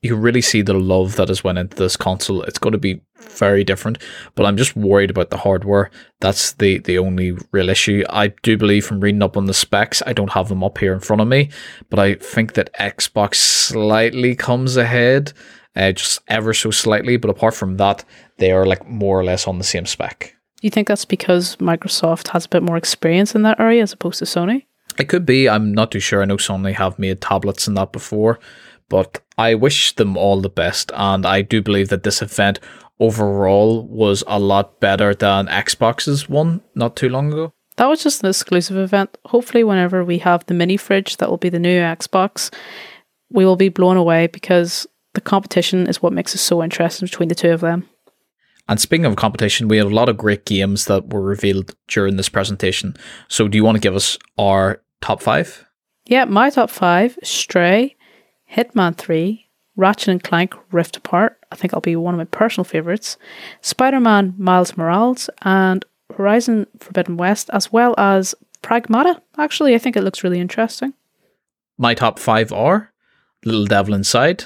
you really see the love that has went into this console. It's going to be very different, but I'm just worried about the hardware. That's the the only real issue. I do believe from reading up on the specs, I don't have them up here in front of me, but I think that Xbox slightly comes ahead, uh, just ever so slightly. But apart from that, they are like more or less on the same spec. Do you think that's because Microsoft has a bit more experience in that area as opposed to Sony? It could be. I'm not too sure. I know Sony have made tablets and that before. But I wish them all the best, and I do believe that this event overall was a lot better than Xbox's one not too long ago. That was just an exclusive event. Hopefully, whenever we have the mini fridge that will be the new Xbox, we will be blown away because the competition is what makes it so interesting between the two of them. And speaking of competition, we had a lot of great games that were revealed during this presentation. So, do you want to give us our top five? Yeah, my top five Stray, Hitman 3, Ratchet and Clank Rift Apart, I think I'll be one of my personal favourites, Spider Man Miles Morales, and Horizon Forbidden West, as well as Pragmata. Actually, I think it looks really interesting. My top five are Little Devil Inside,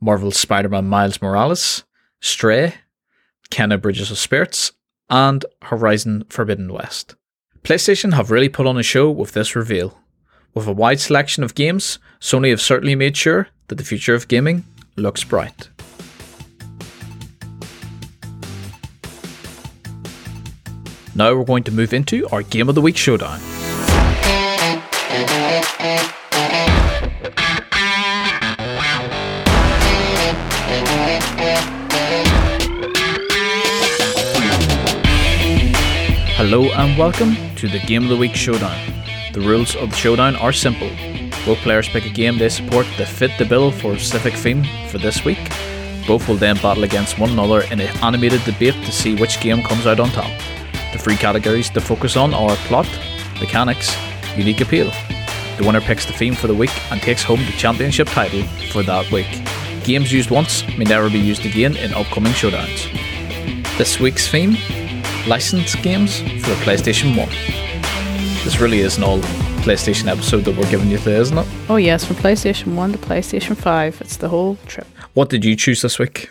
Marvel Spider Man Miles Morales, Stray, Kena Bridges of Spirits, and Horizon Forbidden West. PlayStation have really put on a show with this reveal. With a wide selection of games, Sony have certainly made sure that the future of gaming looks bright. Now we're going to move into our Game of the Week showdown. Hello and welcome to the Game of the Week showdown. The rules of the showdown are simple. Both players pick a game they support that fit the bill for a specific theme for this week. Both will then battle against one another in an animated debate to see which game comes out on top. The three categories to focus on are plot, mechanics, unique appeal. The winner picks the theme for the week and takes home the championship title for that week. Games used once may never be used again in upcoming showdowns. This week's theme licensed games for the PlayStation 1. This really is an all PlayStation episode that we're giving you today, isn't it? Oh, yes, from PlayStation 1 to PlayStation 5. It's the whole trip. What did you choose this week?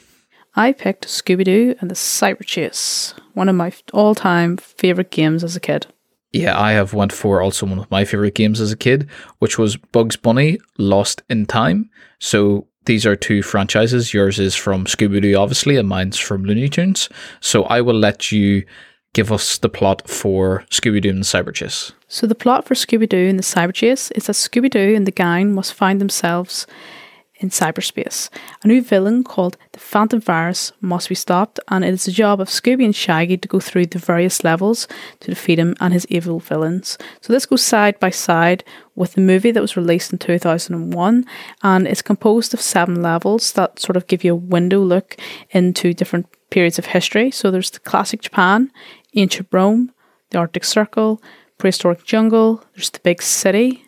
I picked Scooby Doo and the Cyber Chase, one of my all time favourite games as a kid. Yeah, I have went for also one of my favorite games as a kid, which was Bugs Bunny Lost in Time. So these are two franchises. Yours is from Scooby Doo, obviously, and mine's from Looney Tunes. So I will let you give us the plot for Scooby Doo and the Cyber Chase. So the plot for Scooby Doo and the Cyber Chase is that Scooby Doo and the gang must find themselves in cyberspace. A new villain called the Phantom Virus must be stopped, and it is the job of Scooby and Shaggy to go through the various levels to defeat him and his evil villains. So this goes side by side with the movie that was released in 2001, and it's composed of seven levels that sort of give you a window look into different periods of history. So there's the classic Japan, ancient Rome, the Arctic Circle, prehistoric jungle, there's the big city,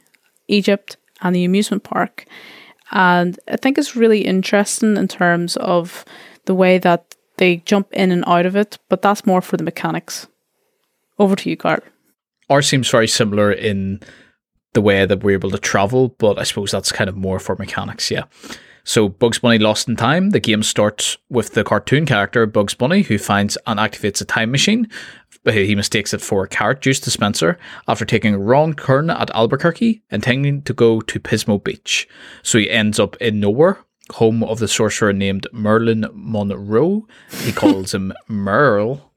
Egypt, and the amusement park. And I think it's really interesting in terms of the way that they jump in and out of it, but that's more for the mechanics. Over to you, Carl. Ours seems very similar in the way that we're able to travel, but I suppose that's kind of more for mechanics, yeah. So, Bugs Bunny Lost in Time, the game starts with the cartoon character Bugs Bunny, who finds and activates a time machine. Uh, he mistakes it for a carrot juice dispenser after taking a wrong turn at Albuquerque, intending to go to Pismo Beach. So, he ends up in nowhere, home of the sorcerer named Merlin Monroe. He calls him Merle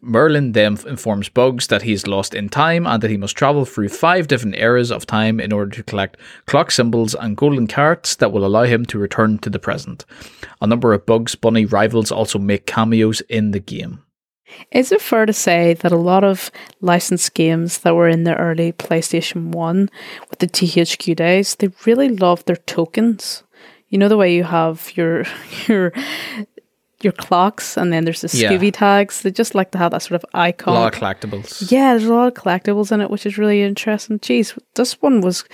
Merlin then informs Bugs that he is lost in time and that he must travel through five different eras of time in order to collect clock symbols and golden carrots that will allow him to return to the present. A number of Bugs Bunny rivals also make cameos in the game. Is it fair to say that a lot of licensed games that were in the early PlayStation 1 with the THQ days, they really loved their tokens? You know the way you have your your your clocks, and then there's the Yeah. Scooby tags. They just like to have that sort of A icon. lot of collectibles. yeah, there's a lot of collectibles in it, which is really interesting. Jeez, this one was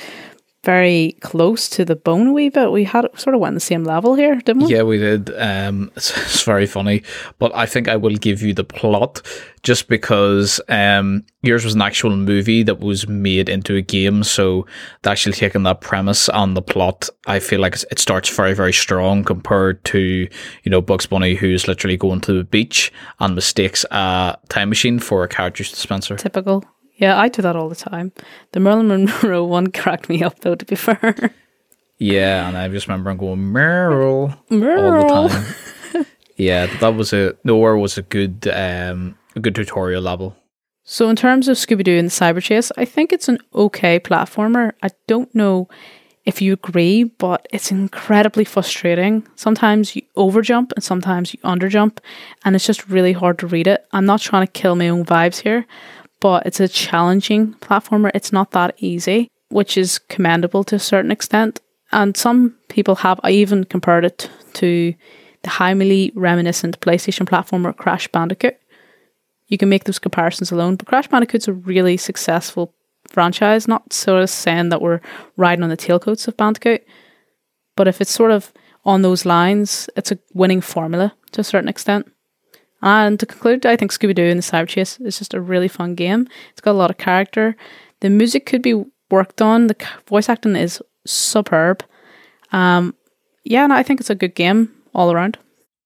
very close to the bone a wee bit. We had sort of went the same level here, didn't we? Yeah, we did. Um, it's, it's very funny, but I think I will give you the plot just because um, yours was an actual movie that was made into a game. So, actually taking that premise and the plot, I feel like it starts very, very strong compared to you know Bugs Bunny, who's literally going to the beach and mistakes a time machine for a juice dispenser. Typical. Yeah, I do that all the time. The Merlin Monroe one cracked me up, though, to be fair. Yeah, and I just remember I'm going Meryl all the time. yeah, that was a nowhere was a good um a good tutorial level. So, in terms of Scooby Doo and the Cyber Chase, I think it's an okay platformer. I don't know if you agree, but it's incredibly frustrating. Sometimes you overjump and sometimes you underjump, and it's just really hard to read it. I'm not trying to kill my own vibes here, but it's a challenging platformer. It's not that easy, which is commendable to a certain extent. And some people have even compared it to the highly reminiscent PlayStation platformer Crash Bandicoot you can make those comparisons alone. But Crash Bandicoot's a really successful franchise, not sort of saying that we're riding on the tailcoats of Bandicoot, but if it's sort of on those lines, it's a winning formula to a certain extent. And to conclude, I think Scooby Doo and the Cyber Chase is just a really fun game. It's got a lot of character. The music could be worked on. The voice acting is superb. Um, yeah, and I think it's a good game all around.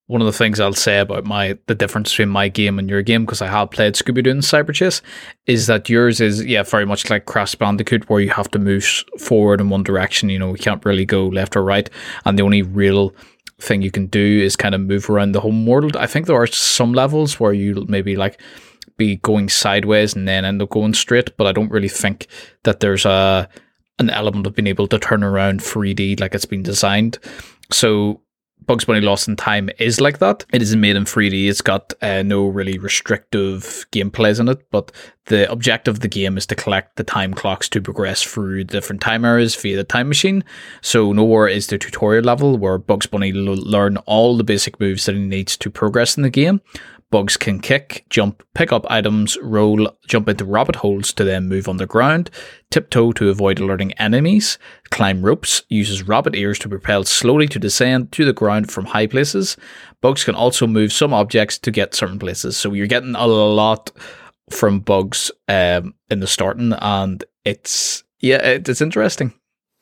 One of the things I'll say about my the difference between my game and your game because I have played Scooby Doo and Cyber Chase is that yours is yeah very much like Crash Bandicoot where you have to move forward in one direction. You know you can't really go left or right, and the only real thing you can do is kind of move around the home world. I think there are some levels where you maybe like be going sideways and then end up going straight, but I don't really think that there's a an element of being able to turn around 3D like it's been designed. So Bugs Bunny Lost in Time is like that. It isn't made in 3D. It's got uh, no really restrictive gameplays in it, but the objective of the game is to collect the time clocks to progress through different time eras via the time machine. So nowhere is the tutorial level where Bugs Bunny l- learn all the basic moves that he needs to progress in the game. Bugs can kick, jump, pick up items, roll, jump into rabbit holes to then move underground, tiptoe to avoid alerting enemies, climb ropes, uses rabbit ears to propel slowly to descend to the ground from high places. Bugs can also move some objects to get certain places. So you're getting a lot from Bugs um, in the starting, and it's yeah, it, it's interesting.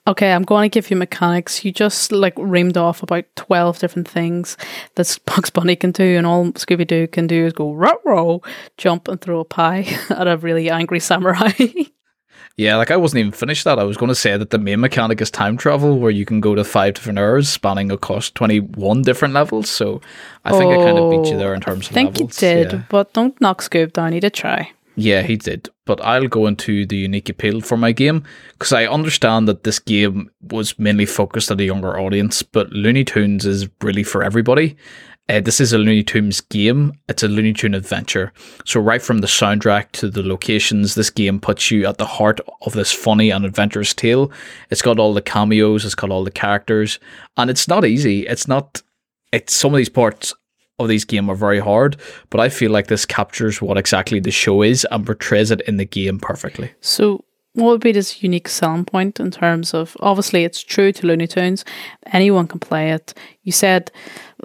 Okay, I'm going to give you mechanics. You just like reamed off about 12 different things that Bugs Bunny can do, and all Scooby Doo can do is go row row, jump, and throw a pie at a really angry samurai. Yeah, like I wasn't even finished that. I was going to say that the main mechanic is time travel, where you can go to five different eras, spanning across twenty-one different levels. So I think I kind of beat you there in terms oh, I think of levels. you did, Yeah. but don't knock Scoob down. He did try. Yeah, he did. But I'll go into the unique appeal for my game because I understand that this game was mainly focused at a younger audience, but Looney Tunes is really for everybody. Uh, this is a Looney Tunes game. It's a Looney Tune adventure. So right from the soundtrack to the locations, this game puts you at the heart of this funny and adventurous tale. It's got all the cameos, it's got all the characters, and it's not easy. It's not. It's some of these parts of these game are very hard, but I feel like this captures what exactly the show is and portrays it in the game perfectly. So, what would be this unique selling point in terms of obviously it's true to Looney Tunes, anyone can play it. You said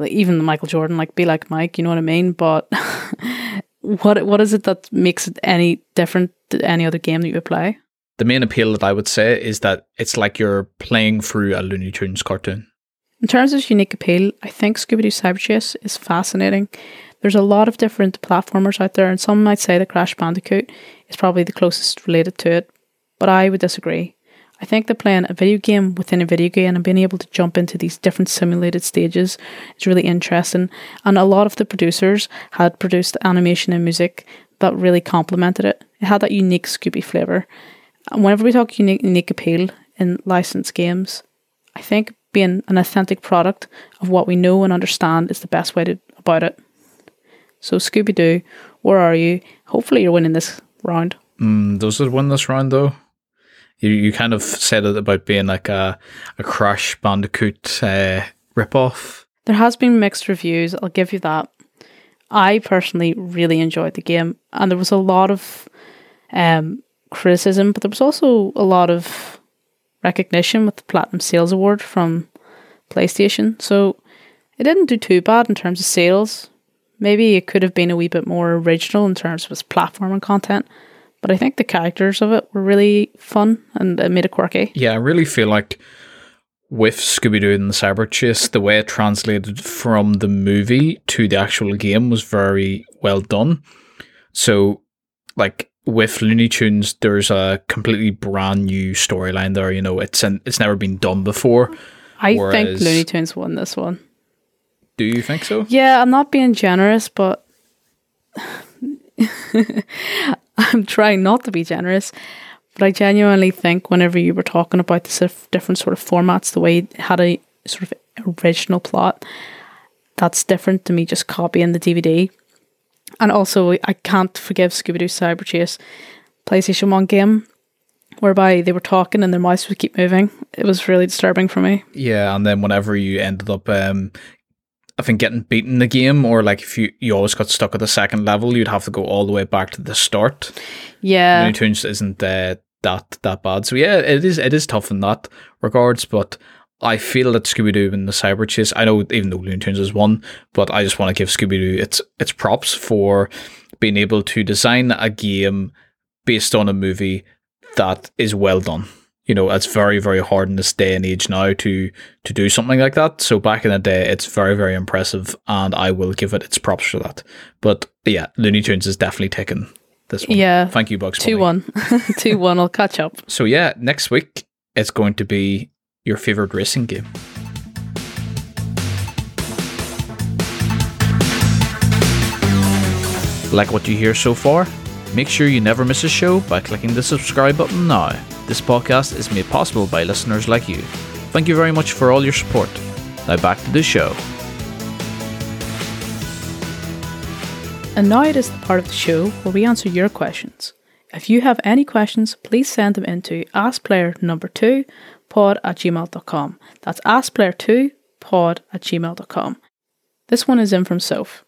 even Michael Jordan, like be like Mike, you know what I mean? But what what is it that makes it any different to any other game that you would play? The main appeal that I would say is that it's like you're playing through a Looney Tunes cartoon. In terms of its unique appeal, I think Scooby Doo Cyber Chase is fascinating. There's a lot of different platformers out there, and some might say that Crash Bandicoot is probably the closest related to it, but I would disagree. I think that playing a video game within a video game and being able to jump into these different simulated stages is really interesting. And a lot of the producers had produced animation and music that really complemented it. It had that unique Scooby flavour. And whenever we talk unique, unique appeal in licensed games, I think being an authentic product of what we know and understand is the best way to about it. So Scooby Doo, where are you? Hopefully you're winning this round. Mm, does it win this round though? You you kind of said it about being like a a Crash Bandicoot uh, ripoff. There has been mixed reviews, I'll give you that. I personally really enjoyed the game and there was a lot of um, criticism, but there was also a lot of recognition with the Platinum Sales Award from PlayStation. So it didn't do too bad in terms of sales. Maybe it could have been a wee bit more original in terms of its platform and content, but I think the characters of it were really fun and it made it quirky. Yeah, I really feel like with Scooby Doo and the Cyber Chase, the way it translated from the movie to the actual game was very well done. So, like with Looney Tunes, there's a completely brand new storyline there. You know, it's an, it's never been done before. I Whereas- think Looney Tunes won this one. Do you think so? Yeah, I'm not being generous, but I'm trying not to be generous. But I genuinely think whenever you were talking about the different sort of formats, the way it had a sort of original plot, that's different to me just copying the DVD. And also, I can't forgive Scooby Doo Cyber Chase PlayStation 1 game, whereby they were talking and their mouths would keep moving. It was really disturbing for me. Yeah, and then whenever you ended up, um, I think getting beaten in the game, or like if you you always got stuck at the second level, you'd have to go all the way back to the start. Yeah. Looney Tunes isn't uh, that that bad. So yeah, it is it is tough in that regards, but I feel that Scooby Doo and the Cyber Chase. I know even though Looney Tunes is one, but I just want to give Scooby Doo its its props for being able to design a game based on a movie that is well done. You know, it's very very hard in this day and age now to to do something like that. So back in the day, it's very very impressive, and I will give it its props for that. But yeah, Looney Tunes is definitely taking this one. Yeah. Thank you, Bugs. 2 Bunny. 1. 2 1. I'll catch up. So yeah, next week it's going to be your favorite racing game. Like what you hear so far? Make sure you never miss a show by clicking the subscribe button now. This podcast is made possible by listeners like you. Thank you very much for all your support. Now back to the show. And now it is the part of the show where we answer your questions. If you have any questions, please send them into askplayer number two pod at gmail.com. That's askplayer2 pod at gmail.com. This one is in from Soph.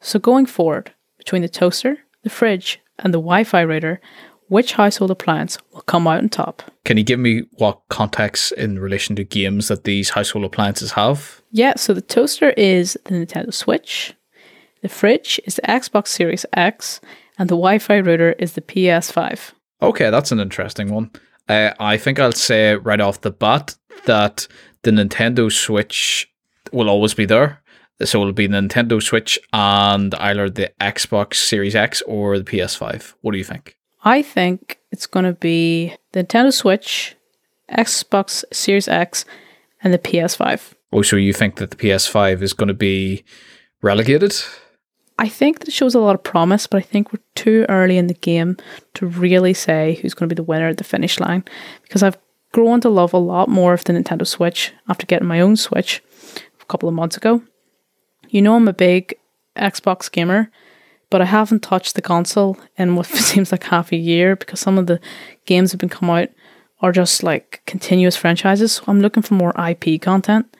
So going forward, between the toaster, the fridge, and the Wi-Fi router, which household appliance will come out on top? Can you give me what context in relation to games that these household appliances have? Yeah, so the toaster is the Nintendo Switch, the fridge is the Xbox Series X, and the Wi Fi router is the PS5. Okay, that's an interesting one. Uh, I think I'll say right off the bat that the Nintendo Switch will always be there. So it'll be Nintendo Switch and either the Xbox Series X or the PS5. What do you think? I think it's going to be the Nintendo Switch, Xbox Series X, and the PS5. Oh, so you think that the PS5 is going to be relegated? I think that shows a lot of promise, but I think we're too early in the game to really say who's going to be the winner at the finish line because I've grown to love a lot more of the Nintendo Switch after getting my own Switch a couple of months ago. You know, I'm a big Xbox gamer, but I haven't touched the console in what seems like half a year because some of the games that have been come out are just like continuous franchises. So I'm looking for more IP content.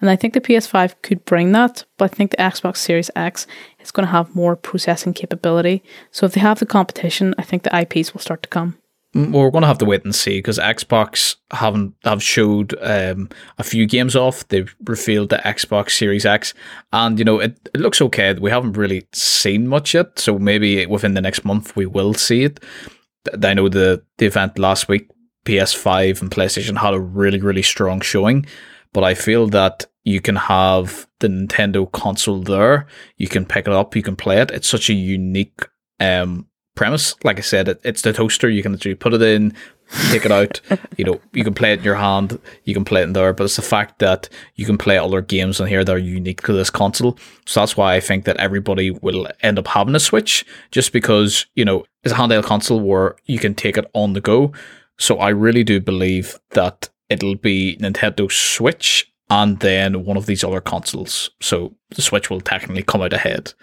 And I think the PS5 could bring that, but I think the Xbox Series X is going to have more processing capability. So if they have the competition, I think the IPs will start to come. Mm, well, we're going to have to wait and see because Xbox haven't have showed um, a few games off. They've revealed the Xbox Series X, and you know it, it looks okay. We haven't really seen much yet, so maybe within the next month we will see it. I know the the event last week, PS5 and PlayStation had a really really strong showing, but I feel that you can have the Nintendo console there. You can pick it up. You can play it. It's such a unique um, premise. Like I said, it, it's the toaster. You can literally put it in, take it out. you know, you can play it in your hand. You can play it in there. But it's the fact that you can play other games on here that are unique to this console. So that's why I think that everybody will end up having a Switch, just because you know it's a handheld console where you can take it on the go. So I really do believe that it'll be Nintendo Switch and then one of these other consoles. So the Switch will technically come out ahead.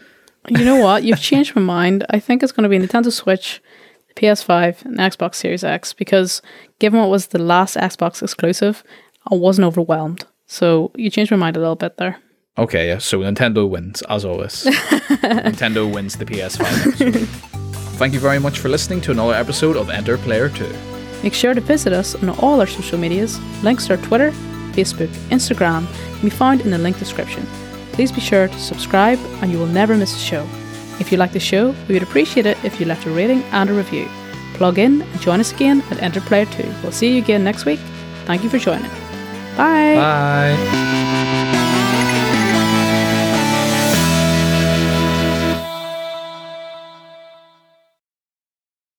You know what? You've changed my mind. I think it's going to be Nintendo Switch, the PS5, and Xbox Series X because given what was the last Xbox exclusive, I wasn't overwhelmed. So you changed my mind a little bit there. Okay, yeah. So Nintendo wins, as always. Nintendo wins the PS5 Thank you very much for listening to another episode of Enter Player 2. Make sure to visit us on all our social medias. Links to our Twitter, Facebook, Instagram can be found in the link description. Please be sure to subscribe and you will never miss a show. If you like the show, we would appreciate it if you left a rating and a review. Plug in and join us again at Enter Player 2. We'll see you again next week. Thank you for joining. Bye. Bye.